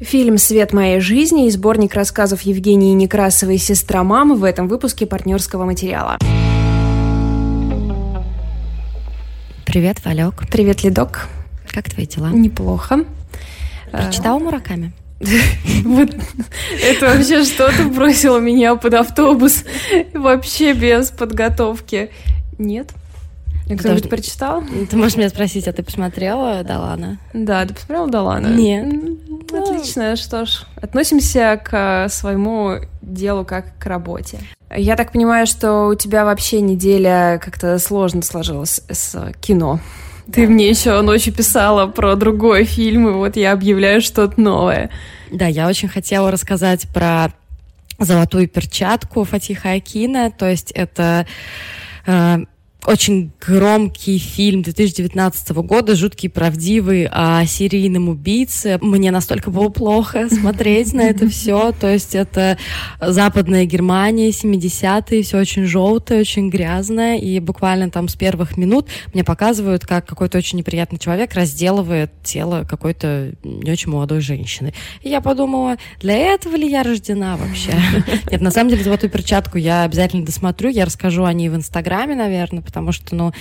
Фильм «Свет моей жизни» и сборник рассказов Евгении Некрасовой «Сестра мамы» в этом выпуске партнерского материала. Привет, Валек. Привет, Ледок. Как твои дела? Неплохо. Прочитала Мураками? Вот это вообще что-то бросило меня под автобус вообще без подготовки. Нет. Кто-нибудь прочитал? Ты можешь меня спросить, а ты посмотрела Далана? Да, ты посмотрела Далана? Нет. Отлично, что ж, относимся к своему делу как к работе. Я так понимаю, что у тебя вообще неделя как-то сложно сложилась с кино. Ты мне еще ночью писала про другой фильм, и вот я объявляю что-то новое. Да, я очень хотела рассказать про «Золотую перчатку» Фатиха Акина, то есть это э, очень громкий фильм 2019 года, жуткий, правдивый, о серийном убийце. Мне настолько было плохо смотреть на это все. То есть это западная Германия, 70-е, все очень желтое, очень грязное. И буквально там с первых минут мне показывают, как какой-то очень неприятный человек разделывает тело какой-то не очень молодой женщины. И я подумала, для этого ли я рождена вообще? Нет, на самом деле, золотую перчатку я обязательно досмотрю. Я расскажу о ней в Инстаграме, наверное, потому что, ну,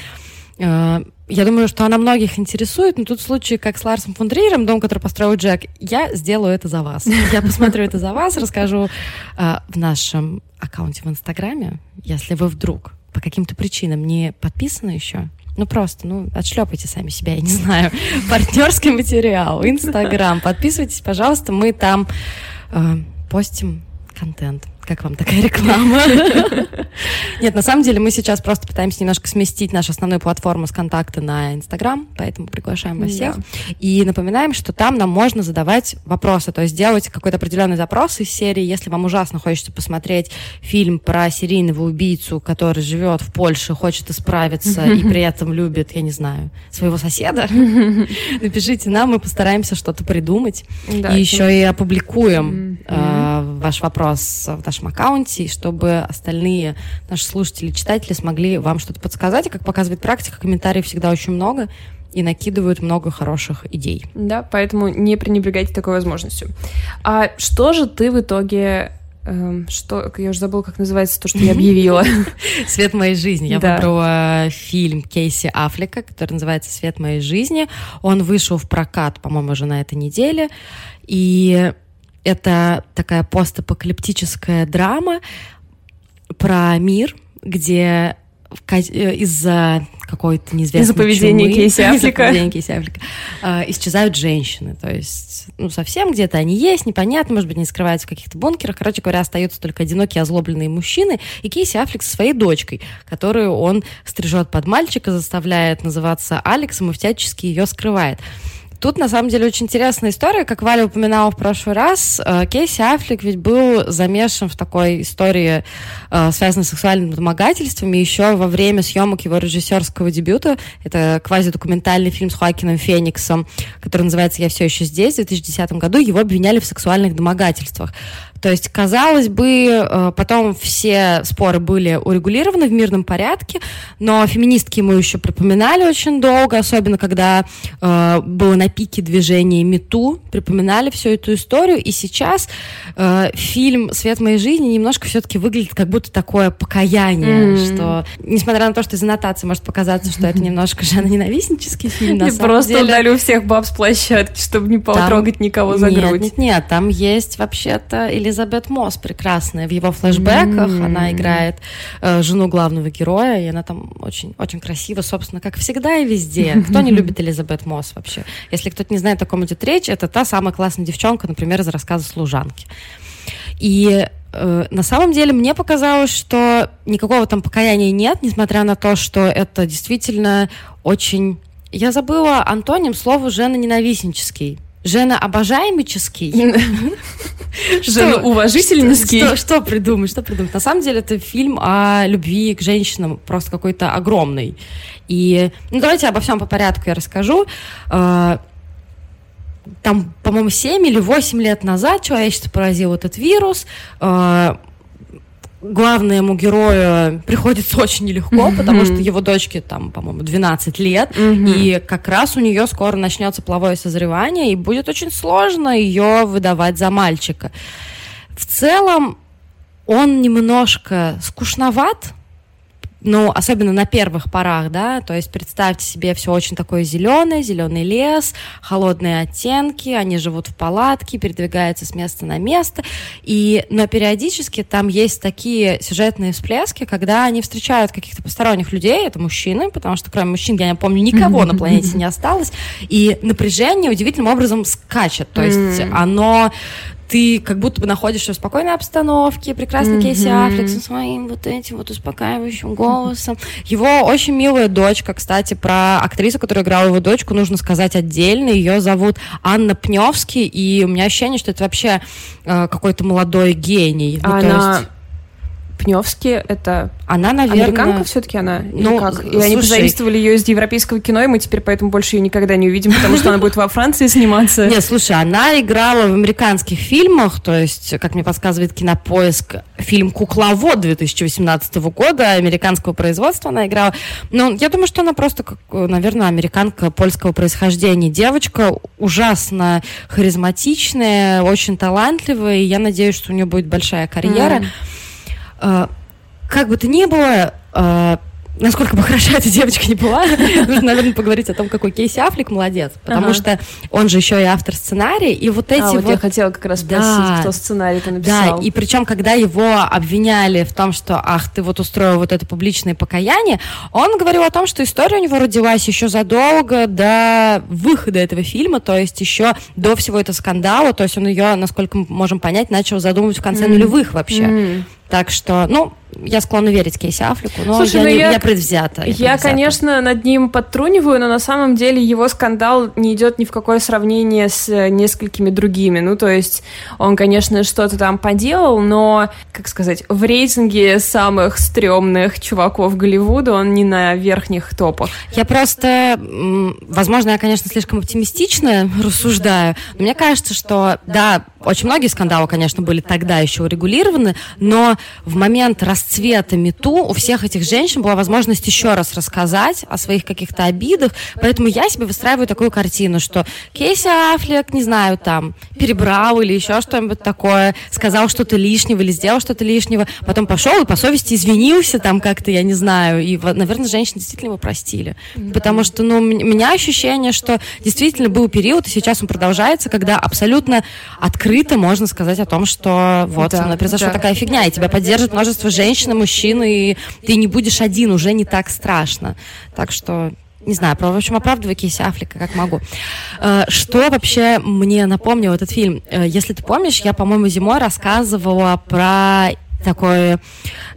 э, я думаю, что она многих интересует, но тут в случае, как с Ларсом фон Триером, дом, который построил Джек, я сделаю это за вас. Я посмотрю это за вас, расскажу э, в нашем аккаунте в Инстаграме, если вы вдруг по каким-то причинам не подписаны еще, ну просто, ну, отшлепайте сами себя, я не знаю. Партнерский материал, Инстаграм. Подписывайтесь, пожалуйста, мы там э, постим контент. Как вам такая реклама? Нет, на самом деле мы сейчас просто пытаемся немножко сместить нашу основную платформу с контакта на Инстаграм, поэтому приглашаем вас всех. И напоминаем, что там нам можно задавать вопросы, то есть делать какой-то определенный запрос из серии, если вам ужасно хочется посмотреть фильм про серийного убийцу, который живет в Польше, хочет исправиться и при этом любит, я не знаю, своего соседа, напишите нам, мы постараемся что-то придумать. И еще и опубликуем ваш вопрос в нашем аккаунте, чтобы остальные наши слушатели, читатели смогли вам что-то подсказать. И, как показывает практика, комментариев всегда очень много и накидывают много хороших идей. Да, поэтому не пренебрегайте такой возможностью. А что же ты в итоге эм, что, я уже забыла, как называется то, что я объявила. «Свет моей жизни». Я выбрала фильм Кейси Аффлека, который называется «Свет моей жизни». Он вышел в прокат, по-моему, уже на этой неделе. И это такая постапокалиптическая драма про мир, где э, из-за какой-то неизвестной Из-за поведения Кейси Аффлека. поведения Кейси Аффлека э, исчезают женщины. То есть, ну, совсем где-то они есть, непонятно, может быть, они скрываются в каких-то бункерах. Короче говоря, остаются только одинокие, озлобленные мужчины. И Кейси Аффлек со своей дочкой, которую он стрижет под мальчика, заставляет называться Алексом и всячески ее скрывает. Тут, на самом деле, очень интересная история. Как Валя упоминала в прошлый раз, э, Кейси Аффлек ведь был замешан в такой истории, э, связанной с сексуальным домогательствами, еще во время съемок его режиссерского дебюта. Это квазидокументальный фильм с Хоакином Фениксом, который называется «Я все еще здесь» в 2010 году. Его обвиняли в сексуальных домогательствах. То есть, казалось бы, э, потом все споры были урегулированы в мирном порядке, но феминистки ему еще припоминали очень долго, особенно когда э, было на пике движения МИТУ, припоминали всю эту историю, и сейчас э, фильм «Свет моей жизни» немножко все-таки выглядит как будто такое покаяние, mm-hmm. что, несмотря на то, что из аннотации может показаться, что это немножко женоненавистнический фильм, на самом просто деле... удалю всех баб с площадки, чтобы не потрогать никого за грудь. Нет, нет, нет, там есть вообще-то или Элизабет Мосс прекрасная. В его флэшбэках mm-hmm. она играет э, жену главного героя, и она там очень, очень красиво, собственно, как всегда и везде. Кто не любит Элизабет Мосс вообще? Если кто-то не знает, о ком идет речь, это та самая классная девчонка, например, из рассказа «Служанки». И э, на самом деле мне показалось, что никакого там покаяния нет, несмотря на то, что это действительно очень... Я забыла антоним слова «жена ненавистнический». Жена обожаемический. Жена уважительницкий. Что, что придумать, что придумать? На самом деле это фильм о любви к женщинам просто какой-то огромный. И ну, давайте обо всем по порядку я расскажу. А, там, по-моему, 7 или 8 лет назад человечество поразил этот вирус. Главному герою приходится очень нелегко, mm-hmm. потому что его дочке там, по-моему, 12 лет, mm-hmm. и как раз у нее скоро начнется половое созревание, и будет очень сложно ее выдавать за мальчика. В целом он немножко скучноват, ну, особенно на первых порах, да, то есть представьте себе все очень такое зеленое, зеленый лес, холодные оттенки, они живут в палатке, передвигаются с места на место, и, но периодически там есть такие сюжетные всплески, когда они встречают каких-то посторонних людей, это мужчины, потому что кроме мужчин, я не помню, никого на планете не осталось, и напряжение удивительным образом скачет, то есть оно ты как будто бы находишься в спокойной обстановке, прекрасный mm-hmm. Кейси Аффлек со своим вот этим вот успокаивающим голосом. Его очень милая дочка, кстати, про актрису, которая играла его дочку, нужно сказать отдельно. Ее зовут Анна Пневский, и у меня ощущение, что это вообще э, какой-то молодой гений. Ну, Она... есть Пневски это она, наверное... Американка все-таки она? Ну, как? И слушай... они позаимствовали ее из европейского кино, и мы теперь поэтому больше ее никогда не увидим, потому что она будет во Франции сниматься. Нет, слушай, она играла в американских фильмах, то есть, как мне подсказывает Кинопоиск, фильм «Кукловод» 2018 года, американского производства она играла. Но я думаю, что она просто, как, наверное, американка польского происхождения. Девочка ужасно харизматичная, очень талантливая, и я надеюсь, что у нее будет большая карьера. Mm. А, как бы то ни было, а, насколько бы хороша эта девочка не была, нужно, наверное, поговорить о том, какой Кейси Аффлек молодец, потому ага. что он же еще и автор сценария, и вот эти а, вот... вот... я хотела как раз спросить, да, кто сценарий-то написал. Да, и причем, когда его обвиняли в том, что, ах, ты вот устроил вот это публичное покаяние, он говорил о том, что история у него родилась еще задолго до выхода этого фильма, то есть еще до всего этого скандала, то есть он ее, насколько мы можем понять, начал задумывать в конце mm. нулевых вообще. Mm. Так что, ну, я склонна верить Кейси Аффлеку, но Слушай, я, ну не, я, я предвзята. Я, я конечно, над ним подтруниваю, но на самом деле его скандал не идет ни в какое сравнение с э, несколькими другими. Ну, то есть он, конечно, что-то там поделал, но, как сказать, в рейтинге самых стрёмных чуваков Голливуда он не на верхних топах. Я просто, возможно, я, конечно, слишком оптимистично рассуждаю, но мне кажется, что, да, очень многие скандалы, конечно, были тогда еще урегулированы, но в момент расцвета МИТУ у всех этих женщин была возможность еще раз рассказать о своих каких-то обидах, поэтому я себе выстраиваю такую картину, что Кейси Аффлек, не знаю, там, перебрал или еще что-нибудь такое, сказал что-то лишнего или сделал что-то лишнего, потом пошел и по совести извинился там как-то, я не знаю, и, наверное, женщины действительно его простили. Да. Потому что, ну, у меня ощущение, что действительно был период, и сейчас он продолжается, когда абсолютно открыто можно сказать о том, что вот, да, произошла да. такая фигня, и тебя поддержит множество женщин и мужчин, и ты не будешь один, уже не так страшно. Так что не знаю, в общем, оправдывай Кейси Аффлека как могу. Э, что вообще мне напомнил этот фильм? Э, если ты помнишь, я, по-моему, зимой рассказывала про такое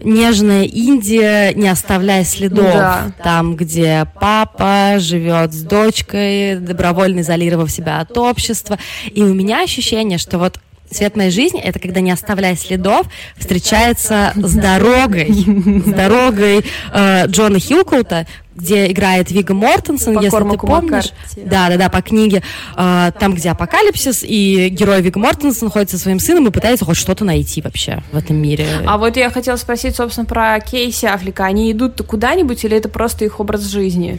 нежная Индия, не оставляя следов. Да. Там, где папа живет с дочкой, добровольно изолировав себя от общества. И у меня ощущение, что вот Цвет моей жизни это когда, не оставляя следов, встречается с дорогой, с дорогой э, Джона Хилкоута, где играет Вига Мортенсон, по если ты помнишь. Да, да, да, по книге. Э, там, где апокалипсис, и герой Вига Мортенсон находится со своим сыном и пытается хоть что-то найти вообще в этом мире. А вот я хотела спросить, собственно, про Кейси Аффлека. Они идут куда-нибудь или это просто их образ жизни?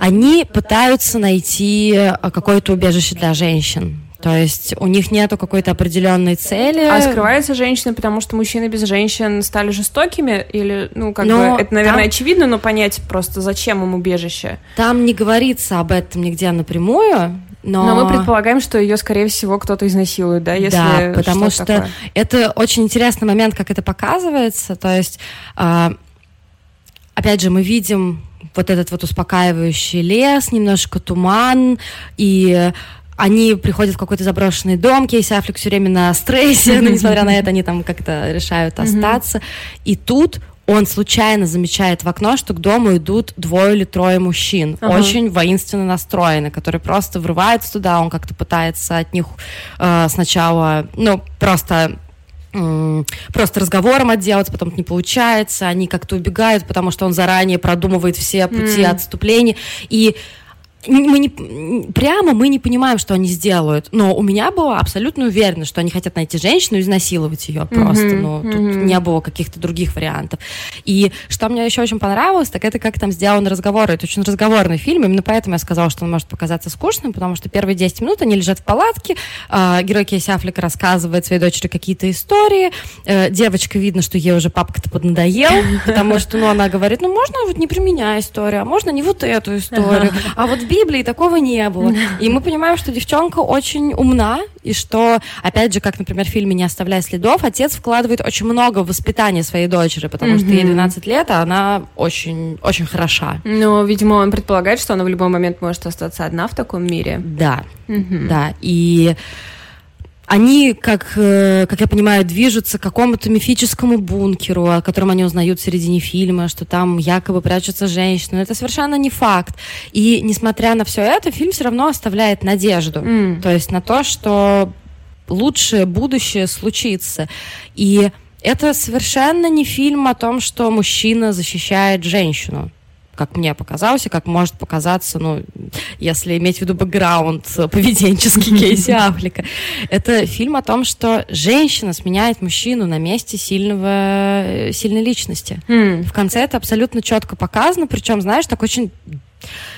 Они пытаются найти э, какое-то убежище для женщин. То есть у них нету какой-то определенной цели. А скрываются женщины, потому что мужчины без женщин стали жестокими? Или, ну, как но бы, это, наверное, там... очевидно, но понять просто, зачем им убежище? Там не говорится об этом нигде напрямую, но... Но мы предполагаем, что ее, скорее всего, кто-то изнасилует, да, если Да, потому что, что это очень интересный момент, как это показывается. То есть, э, опять же, мы видим вот этот вот успокаивающий лес, немножко туман, и они приходят в какой-то заброшенный дом, Кейси Аффлек все время на стрессе, но несмотря на это они там как-то решают остаться. И тут он случайно замечает в окно, что к дому идут двое или трое мужчин, uh-huh. очень воинственно настроены, которые просто врываются туда, он как-то пытается от них э, сначала, ну, просто просто разговором отделаться, потом не получается, они как-то убегают, потому что он заранее продумывает все пути mm. отступления, и мы не, прямо мы не понимаем, что они сделают, но у меня была абсолютно уверенность, что они хотят найти женщину и изнасиловать ее просто, mm-hmm. ну, тут mm-hmm. не было каких-то других вариантов. И что мне еще очень понравилось, так это как там сделан разговор, это очень разговорный фильм, именно поэтому я сказала, что он может показаться скучным, потому что первые 10 минут они лежат в палатке, э, герой Кейси Аффлек рассказывает своей дочери какие-то истории, э, девочка видно, что ей уже папка-то поднадоел, потому что, ну, она говорит, ну, можно вот не при меня историю, а можно не вот эту историю, а вот Библии такого не было. И мы понимаем, что девчонка очень умна, и что, опять же, как, например, в фильме «Не оставляя следов», отец вкладывает очень много в воспитание своей дочери, потому что ей 12 лет, а она очень, очень хороша. Ну, видимо, он предполагает, что она в любой момент может остаться одна в таком мире. Да, да. И они, как, э, как я понимаю, движутся к какому-то мифическому бункеру, о котором они узнают в середине фильма, что там якобы прячутся женщины. Это совершенно не факт. И несмотря на все это, фильм все равно оставляет надежду. Mm. То есть на то, что лучшее будущее случится. И это совершенно не фильм о том, что мужчина защищает женщину как мне показалось, и как может показаться, ну, если иметь в виду бэкграунд поведенческий Кейси Аффлека. Это фильм о том, что женщина сменяет мужчину на месте сильного, э, сильной личности. Mm. В конце это абсолютно четко показано, причем, знаешь, так очень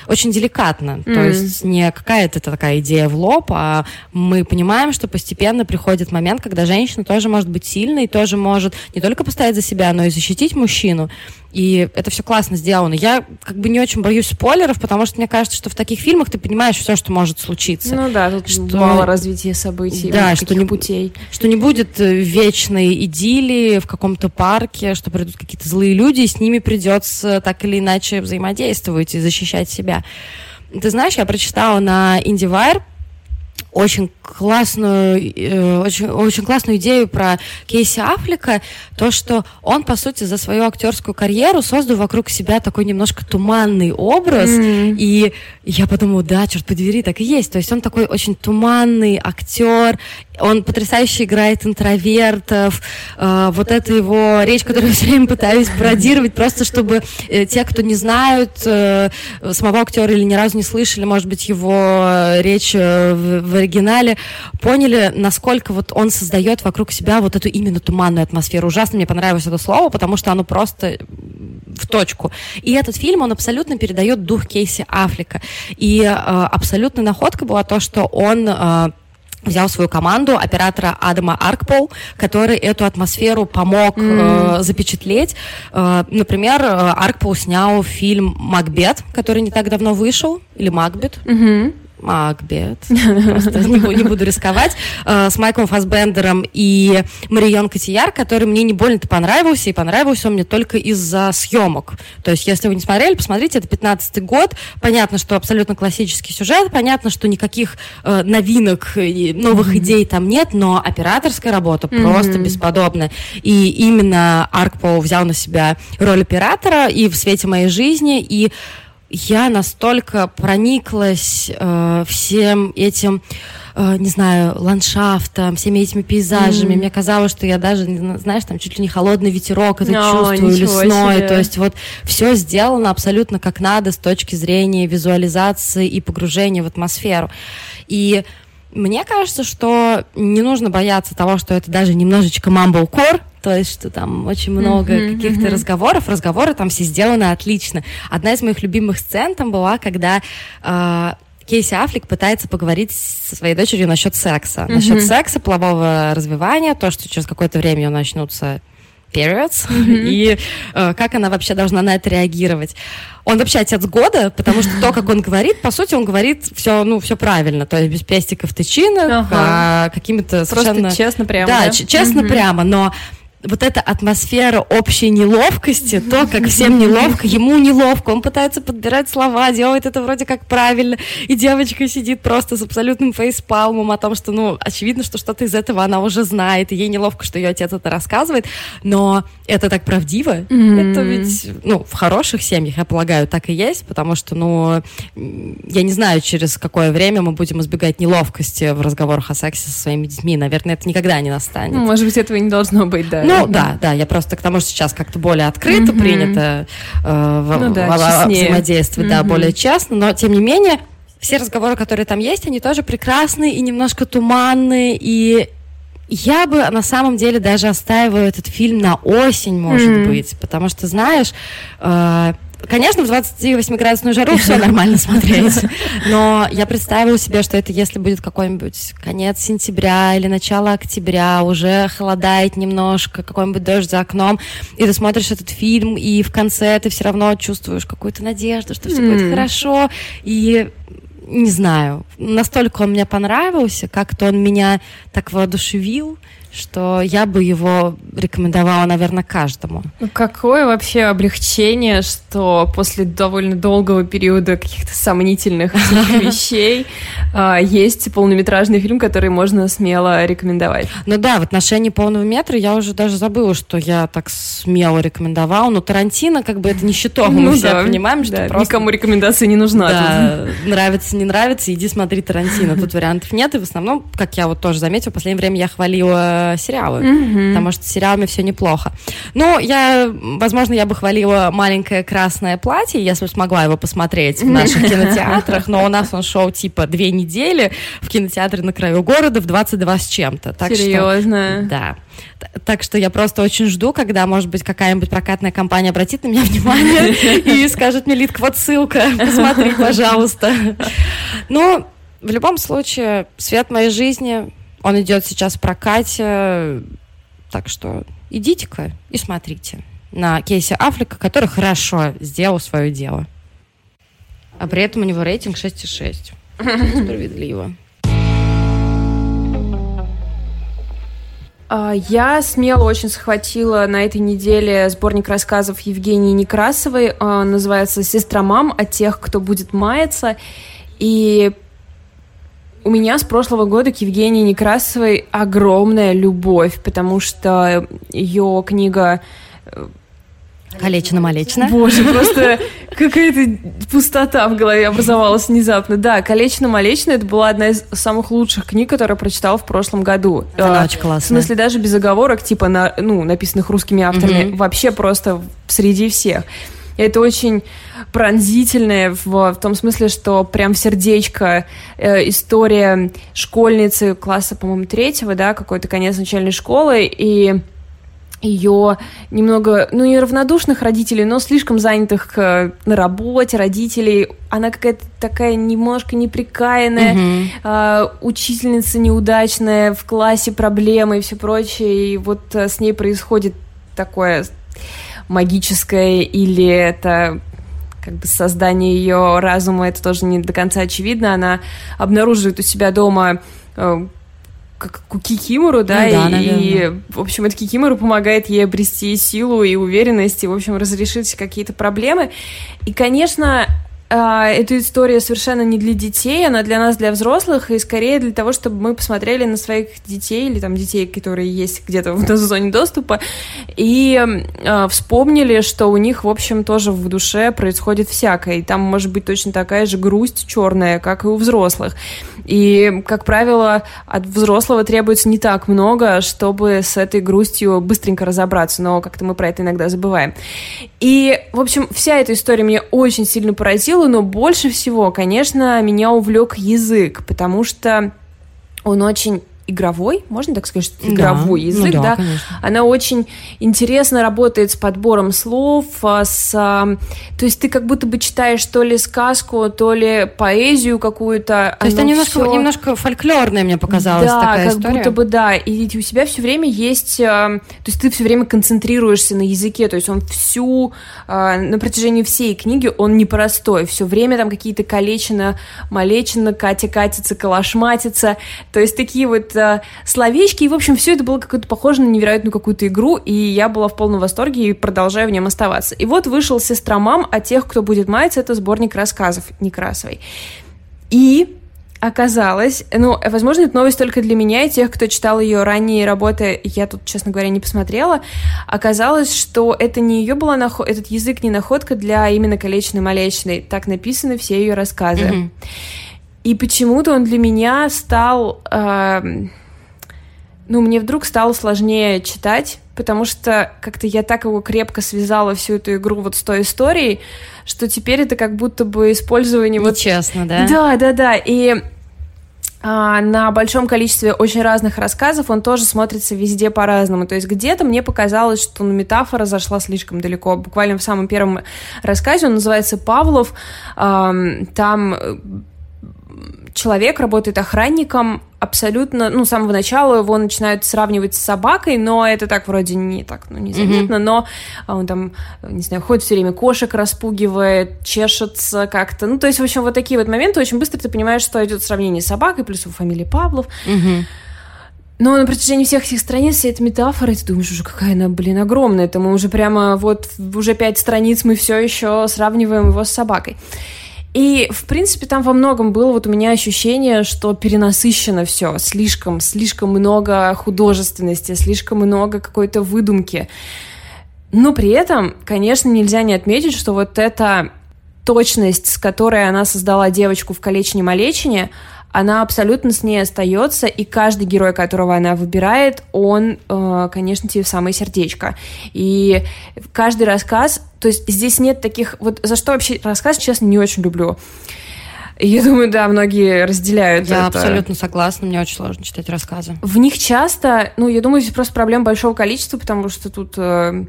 очень деликатно. Mm. То есть не какая-то такая идея в лоб, а мы понимаем, что постепенно приходит момент, когда женщина тоже может быть сильной, тоже может не только постоять за себя, но и защитить мужчину. И это все классно сделано. Я как бы не очень боюсь спойлеров, потому что мне кажется, что в таких фильмах ты понимаешь все, что может случиться. Ну да, тут что... мало развития событий, да, что не, путей. Что не будет э, вечной идиллии в каком-то парке, что придут какие-то злые люди, и с ними придется так или иначе взаимодействовать и защищать себя. Ты знаешь, я прочитала на IndieWire очень классную, э, очень, очень классную идею про Кейси Аффлека, то, что он, по сути, за свою актерскую карьеру создал вокруг себя такой немножко туманный образ, mm-hmm. и я подумала, да, черт подери, так и есть. То есть он такой очень туманный актер, он потрясающе играет интровертов, э, вот это его речь, которую я все время пытаюсь пародировать, просто чтобы э, те, кто не знают самого актера или ни разу не слышали, может быть, его речь в, в оригинале, поняли, насколько вот он создает вокруг себя вот эту именно туманную атмосферу. Ужасно мне понравилось это слово, потому что оно просто в точку. И этот фильм, он абсолютно передает дух Кейси Аффлека. И э, абсолютная находка была то, что он э, взял свою команду оператора Адама Аркпол, который эту атмосферу помог mm. э, запечатлеть. Э, например, э, Аркпол снял фильм «Макбет», который не так давно вышел, или «Макбет». Mm-hmm. Макбет, просто не, не буду рисковать, э, с Майклом Фасбендером и Марион Котияр, который мне не больно-то понравился, и понравился он мне только из-за съемок. То есть, если вы не смотрели, посмотрите, это 15-й год, понятно, что абсолютно классический сюжет, понятно, что никаких э, новинок, новых mm-hmm. идей там нет, но операторская работа mm-hmm. просто бесподобная. И именно Аркпол взял на себя роль оператора и в свете моей жизни, и я настолько прониклась э, всем этим э, не знаю, ландшафтом, всеми этими пейзажами. Mm. Мне казалось, что я даже, знаешь, там чуть ли не холодный ветерок это no, чувствую, лесной. Себе. То есть вот все сделано абсолютно как надо с точки зрения визуализации и погружения в атмосферу. И мне кажется, что не нужно бояться того, что это даже немножечко мамблкор, то есть что там очень много mm-hmm, каких-то mm-hmm. разговоров, разговоры там все сделаны отлично. Одна из моих любимых сцен там была, когда э, Кейси Аффлек пытается поговорить со своей дочерью насчет секса, mm-hmm. насчет секса, полового развивания, то, что через какое-то время начнутся periods, mm-hmm. и э, как она вообще должна на это реагировать. Он вообще отец года, потому что то, как он говорит, по сути, он говорит все, ну, все правильно, то есть без пестиков тычинок, ага. а, какими-то совершенно... Просто честно прямо, да? да? честно mm-hmm. прямо, но вот эта атмосфера общей неловкости, то, как всем неловко, ему неловко, он пытается подбирать слова, делает это вроде как правильно, и девочка сидит просто с абсолютным фейспалмом о том, что, ну, очевидно, что что-то из этого она уже знает, и ей неловко, что ее отец это рассказывает, но это так правдиво, mm-hmm. это ведь, ну, в хороших семьях, я полагаю, так и есть, потому что, ну, я не знаю, через какое время мы будем избегать неловкости в разговорах о сексе со своими детьми, наверное, это никогда не настанет. Может быть, этого и не должно быть, да. Ну, ну да, да, я просто к тому, что сейчас как-то более открыто mm-hmm. принято э, ну, да, в, взаимодействовать, mm-hmm. да, более честно, но тем не менее все разговоры, которые там есть, они тоже прекрасные и немножко туманные, и я бы на самом деле даже оставила этот фильм на осень, может mm-hmm. быть, потому что, знаешь, э, Конечно, в 28-градусную жару все нормально смотреть, но я представила себе, что это если будет какой-нибудь конец сентября или начало октября, уже холодает немножко, какой-нибудь дождь за окном, и ты смотришь этот фильм, и в конце ты все равно чувствуешь какую-то надежду, что все mm. будет хорошо, и не знаю, настолько он мне понравился, как-то он меня так воодушевил, что я бы его рекомендовала, наверное, каждому. Ну, какое вообще облегчение, что после довольно долгого периода каких-то сомнительных вещей а, есть полнометражный фильм, который можно смело рекомендовать. Ну да, в отношении полного метра я уже даже забыла, что я так смело рекомендовала. Но Тарантино, как бы это не щиток, мы ну, все да, понимаем, что да, просто... Никому рекомендация не нужна. Да, нравится, не нравится, иди смотри Тарантино. Тут вариантов нет, и в основном, как я вот тоже заметила, в последнее время я хвалила сериалы, mm-hmm. потому что с сериалами все неплохо. Ну, я, возможно, я бы хвалила маленькое красное платье, если бы смогла его посмотреть в наших кинотеатрах, но у нас он шел типа две недели в кинотеатре на краю города в 22 с чем-то. Так Серьезно? Что, да. Так что я просто очень жду, когда, может быть, какая-нибудь прокатная компания обратит на меня внимание и скажет мне, Литка, вот ссылка, посмотри, пожалуйста. Ну, в любом случае, свет моей жизни он идет сейчас в прокате, так что идите-ка и смотрите на Кейси Африка, который хорошо сделал свое дело. А при этом у него рейтинг 6,6. Справедливо. А, я смело очень схватила на этой неделе сборник рассказов Евгении Некрасовой. Он называется «Сестра мам» от тех, кто будет маяться. И у меня с прошлого года к Евгении Некрасовой огромная любовь, потому что ее книга э, Колечно-малечно. Боже, просто какая-то пустота в голове образовалась внезапно. Да, Колечно-малечно это была одна из самых лучших книг, которую я прочитала в прошлом году. Она а, очень классная. В смысле, даже без оговорок, типа, на, ну, написанных русскими авторами, угу. вообще просто среди всех. Это очень пронзительная в, в том смысле, что прям в сердечко э, история школьницы класса, по-моему, третьего, да, какой-то конец начальной школы, и ее немного, ну, неравнодушных родителей, но слишком занятых э, на работе родителей. Она какая-то такая немножко неприкаянная, mm-hmm. э, учительница неудачная, в классе проблемы и все прочее. И вот э, с ней происходит такое магическое или это как бы создание ее разума, это тоже не до конца очевидно. Она обнаруживает у себя дома э, как кикимору, да, ну, да и, и, в общем, этот кикимору помогает ей обрести силу и уверенность, и, в общем, разрешить какие-то проблемы. И, конечно, эта история совершенно не для детей, она для нас, для взрослых, и скорее для того, чтобы мы посмотрели на своих детей или там детей, которые есть где-то в зоне доступа, и э, вспомнили, что у них, в общем, тоже в душе происходит всякое, и там может быть точно такая же грусть черная, как и у взрослых. И, как правило, от взрослого требуется не так много, чтобы с этой грустью быстренько разобраться, но как-то мы про это иногда забываем. И, в общем, вся эта история меня очень сильно поразила, но больше всего, конечно, меня увлек язык, потому что он очень игровой, можно так сказать, что игровой да, язык, ну да, да? она очень интересно работает с подбором слов, а, с, а, то есть ты как будто бы читаешь то ли сказку, то ли поэзию какую-то. То есть это немножко, все... немножко фольклорная мне показалась да, такая как история. будто бы да, и у тебя все время есть, а, то есть ты все время концентрируешься на языке, то есть он всю, на протяжении всей книги он непростой, все время там какие-то колечина, малечина, Катя катится, калашматится, то есть такие вот э, словечки, и, в общем, все это было как-то похоже на невероятную какую-то игру, и я была в полном восторге и продолжаю в нем оставаться. И вот вышел «Сестра мам», а тех, кто будет мать, это сборник рассказов Некрасовой. И оказалось, ну, возможно, это новость только для меня и тех, кто читал ее ранние работы, я тут, честно говоря, не посмотрела, оказалось, что это не ее была наход... этот язык не находка для именно колечной молечной, так написаны все ее рассказы. Mm-hmm. И почему-то он для меня стал... Э ну, мне вдруг стало сложнее читать, потому что как-то я так его крепко связала всю эту игру вот с той историей, что теперь это как будто бы использование... Вот... да? Да, да, да. И а, на большом количестве очень разных рассказов он тоже смотрится везде по-разному. То есть где-то мне показалось, что ну, метафора зашла слишком далеко. Буквально в самом первом рассказе, он называется «Павлов», там человек работает охранником, абсолютно, ну, с самого начала его начинают сравнивать с собакой, но это так вроде не так, ну, незаметно, mm-hmm. но он там, не знаю, ходит все время кошек распугивает, чешется как-то, ну, то есть, в общем, вот такие вот моменты, очень быстро ты понимаешь, что идет сравнение с собакой, плюс его фамилия Павлов. Mm-hmm. Но на протяжении всех этих страниц вся эта метафора, ты думаешь, уже какая она, блин, огромная. Это мы уже прямо вот уже пять страниц мы все еще сравниваем его с собакой. И, в принципе, там во многом было вот у меня ощущение, что перенасыщено все, слишком, слишком много художественности, слишком много какой-то выдумки. Но при этом, конечно, нельзя не отметить, что вот эта точность, с которой она создала девочку в «Калечине-малечине», она абсолютно с ней остается, и каждый герой, которого она выбирает, он, э, конечно, тебе в самое сердечко. И каждый рассказ, то есть здесь нет таких... Вот за что вообще рассказ, честно, не очень люблю. Я думаю, да, многие разделяют я это. Я абсолютно согласна, мне очень сложно читать рассказы. В них часто, ну, я думаю, здесь просто проблема большого количества, потому что тут... Э,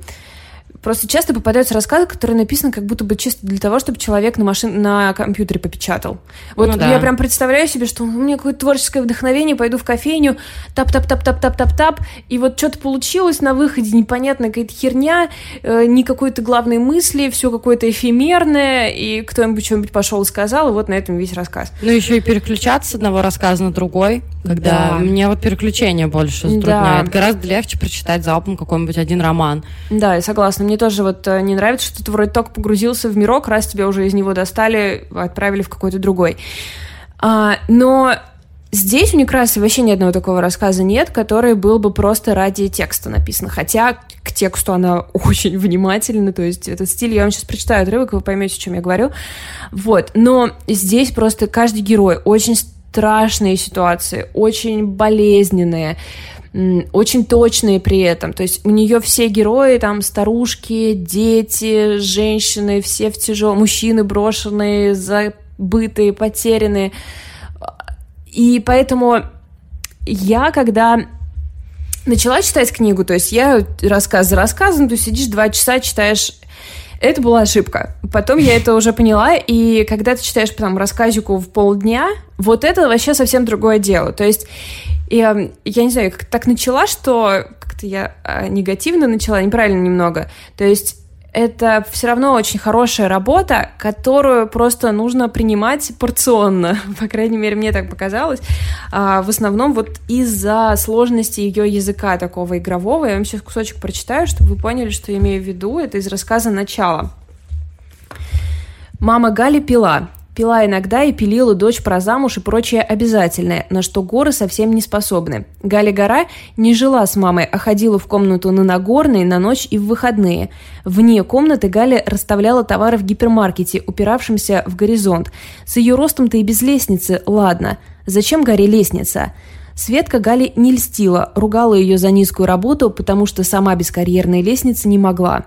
Просто часто попадаются рассказы, которые написаны как будто бы чисто для того, чтобы человек на, машин... на компьютере попечатал. Вот ну, да. я прям представляю себе, что у меня какое-то творческое вдохновение, пойду в кофейню, тап-тап-тап-тап-тап-тап, и вот что-то получилось на выходе, непонятная какая-то херня, э, ни какой-то главной мысли, все какое-то эфемерное, и кто-нибудь что-нибудь пошел и сказал, и вот на этом весь рассказ. Ну, еще и переключаться с одного рассказа на другой, когда да. мне вот переключение больше затрудняет. Да. Гораздо легче прочитать залпом какой-нибудь один роман. Да, я согласна. Мне тоже вот э, не нравится, что ты вроде только погрузился в мирок, раз тебя уже из него достали, отправили в какой-то другой. А, но Здесь у Некрасова вообще ни одного такого рассказа нет, который был бы просто ради текста написан. Хотя к тексту она очень внимательна, то есть этот стиль, я вам сейчас прочитаю отрывок, вы поймете, о чем я говорю. Вот. Но здесь просто каждый герой очень страшные ситуации, очень болезненные, очень точные при этом. То есть у нее все герои, там старушки, дети, женщины, все в тяжелом, мужчины брошенные, забытые, потерянные. И поэтому я, когда начала читать книгу, то есть я рассказ за рассказом, ты сидишь два часа, читаешь это была ошибка. Потом я это уже поняла, и когда ты читаешь там рассказику в полдня, вот это вообще совсем другое дело. То есть я, я не знаю, как так начала, что как-то я а, негативно начала, неправильно немного. То есть это все равно очень хорошая работа, которую просто нужно принимать порционно. По крайней мере, мне так показалось. А, в основном вот из-за сложности ее языка такого игрового. Я вам сейчас кусочек прочитаю, чтобы вы поняли, что я имею в виду. Это из рассказа «Начало». Мама Гали пила. Пила иногда и пилила дочь про замуж и прочее обязательное, на что горы совсем не способны. Галя Гора не жила с мамой, а ходила в комнату на Нагорной на ночь и в выходные. Вне комнаты Галя расставляла товары в гипермаркете, упиравшемся в горизонт. С ее ростом-то и без лестницы, ладно. Зачем Гаре лестница? Светка Гали не льстила, ругала ее за низкую работу, потому что сама без карьерной лестницы не могла.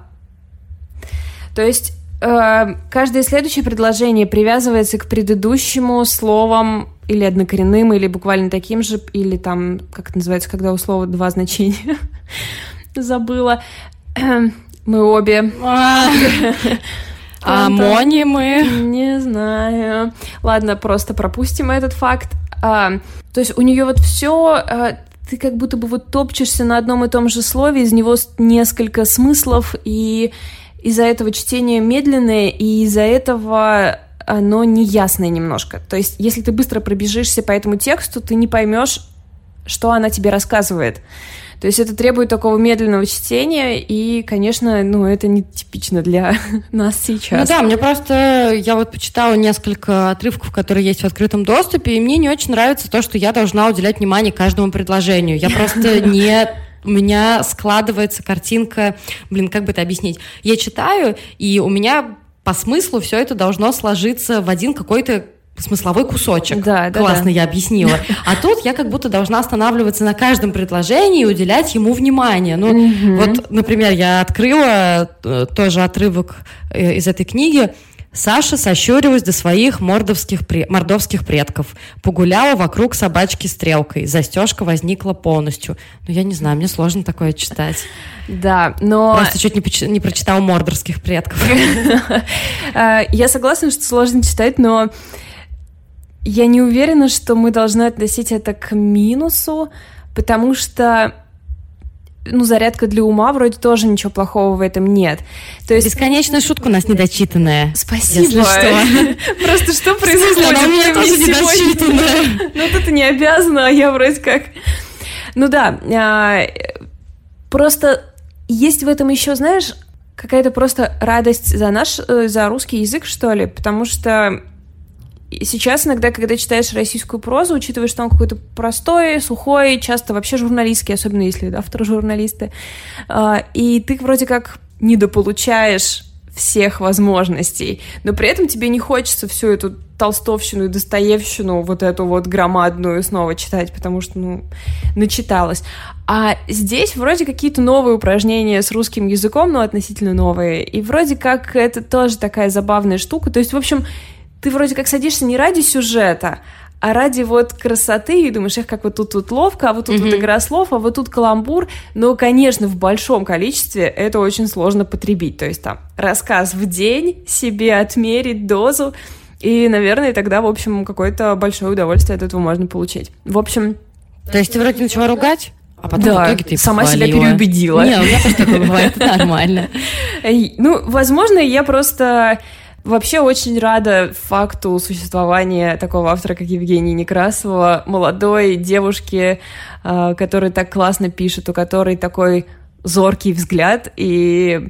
То есть каждое следующее предложение привязывается к предыдущему словом или однокоренным, или буквально таким же, или там, как это называется, когда у слова два значения. Забыла. Мы обе. А монимы? Не знаю. Ладно, просто пропустим этот факт. А, то есть у нее вот все а, ты как будто бы вот топчешься на одном и том же слове, из него несколько смыслов, и из-за этого чтение медленное, и из-за этого оно неясное немножко. То есть, если ты быстро пробежишься по этому тексту, ты не поймешь, что она тебе рассказывает. То есть это требует такого медленного чтения, и, конечно, ну, это не типично для нас сейчас. Ну да, мне просто... Я вот почитала несколько отрывков, которые есть в открытом доступе, и мне не очень нравится то, что я должна уделять внимание каждому предложению. Я просто не у меня складывается картинка, блин, как бы это объяснить? Я читаю, и у меня по смыслу все это должно сложиться в один какой-то смысловой кусочек. Да, да, Классно да. я объяснила. А тут я как будто должна останавливаться на каждом предложении и уделять ему внимание. Ну, Мгм. вот, например, я открыла э, тоже отрывок э, из этой книги. Саша сощурилась до своих мордовских, мордовских предков. Погуляла вокруг собачки стрелкой. Застежка возникла полностью. Ну, я не знаю, мне сложно такое читать. Да, но... Просто чуть не, не прочитала мордорских предков. А, Я согласна, что сложно читать, но я не уверена, что мы должны относить это к минусу, потому что ну, зарядка для ума вроде тоже ничего плохого в этом нет. То есть... Бесконечная шутка у нас недочитанная. Спасибо. Что. Просто что происходит? она у меня тоже недочитанная. Ну, ты не обязана, а я вроде как... Ну да, а, просто есть в этом еще, знаешь, какая-то просто радость за наш, э, за русский язык, что ли, потому что сейчас иногда, когда читаешь российскую прозу, учитывая, что он какой-то простой, сухой, часто вообще журналистский, особенно если авторы журналисты, а, и ты вроде как недополучаешь всех возможностей, но при этом тебе не хочется всю эту толстовщину и достоевщину, вот эту вот громадную снова читать, потому что, ну, начиталась. А здесь вроде какие-то новые упражнения с русским языком, но относительно новые, и вроде как это тоже такая забавная штука. То есть, в общем, ты вроде как садишься не ради сюжета, а ради вот красоты, и думаешь, эх, как вот тут тут ловко, а вот тут вот Мгм. игра слов, а вот тут каламбур. Но, конечно, в большом количестве это очень сложно потребить. То есть там рассказ в день, себе отмерить дозу, и, наверное, тогда, в общем, какое-то большое удовольствие от этого можно получить. В общем, То есть ты вроде начала ругать, а потом Да, в итоге ты сама себя похвалила. переубедила. Не, у меня тоже такое бывает, это нормально. Ну, возможно, я просто вообще очень рада факту существования такого автора, как Евгений Некрасова, молодой девушки, э, которая так классно пишет, у которой такой зоркий взгляд, и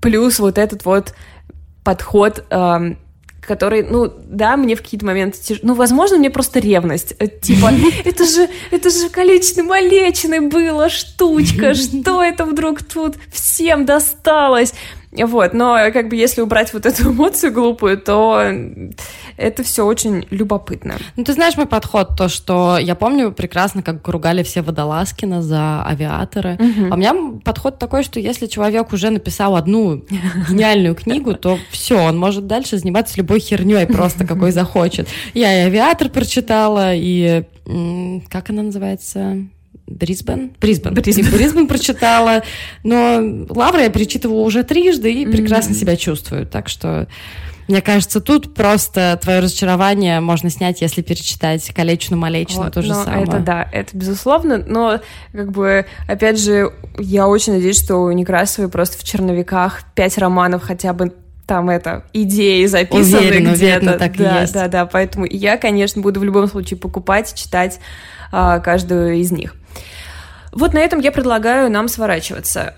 плюс вот этот вот подход эм, который, ну, да, мне в какие-то моменты тяж- Ну, возможно, мне просто ревность. Э, Типа, это же, это же количественной молечной была штучка, что это вдруг тут всем досталось? Вот, но как бы если убрать вот эту эмоцию глупую, то это все очень любопытно. Ну, ты знаешь мой подход, то, что я помню прекрасно, как ругали все Водолазкина за авиаторы. А у меня подход такой, что если человек уже написал одну гениальную книгу, то все, он может дальше заниматься любой херней просто, какой захочет. Я и авиатор прочитала, и как она называется? Брисбен? Брисбен. Брисбен. Брисбен прочитала. Но Лавра я перечитывала уже трижды и прекрасно себя чувствую. Так что мне кажется, тут просто твое разочарование можно снять, если перечитать «Колечную Малечную», Вот, то же самое. Это да, это безусловно, но как бы, опять же, я очень надеюсь, что у Некрасовой просто в черновиках пять романов хотя бы там это идеи записаны Уверена, где-то. уверена, так и да, есть. да, да. Поэтому я, конечно, буду в любом случае покупать, читать а, каждую из них. Вот на этом я предлагаю нам сворачиваться.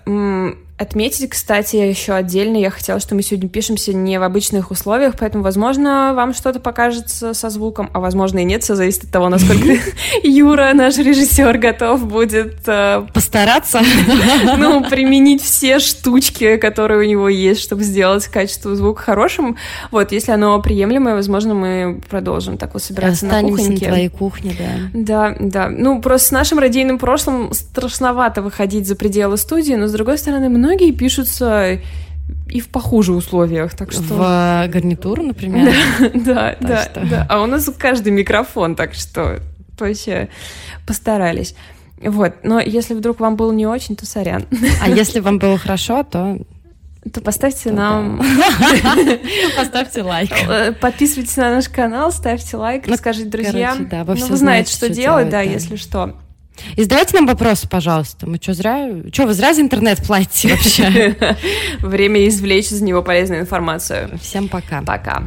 Отметить, кстати, еще отдельно, я хотела, что мы сегодня пишемся не в обычных условиях, поэтому, возможно, вам что-то покажется со звуком, а возможно и нет, все зависит от того, насколько Юра, наш режиссер, готов будет э, Постараться. ну, применить все штучки, которые у него есть, чтобы сделать качество звука хорошим. Вот, если оно приемлемое, возможно, мы продолжим так вот собираться на Останемся на кухоньке. твоей кухне, да. Да, да. Ну, просто с нашим радийным прошлым страшновато выходить за пределы студии, но, с другой стороны, многие пишутся и в похуже условиях, так что... В гарнитуру, например. Да, да, что- да. А у нас каждый микрофон, так что вообще постарались. Вот, но если вдруг вам было не очень, то сорян. А если вам было хорошо, то То поставьте то нам... поставьте лайк. э, Подписывайтесь на наш канал, ставьте лайк, Ну, расскажите друзьям. ну, вы знаете, что что делать, да. если что. И задавайте нам вопросы, пожалуйста. Мы что, зря... Что, вы зря за интернет платите вообще? Время извлечь из него полезную информацию. Всем пока. Пока.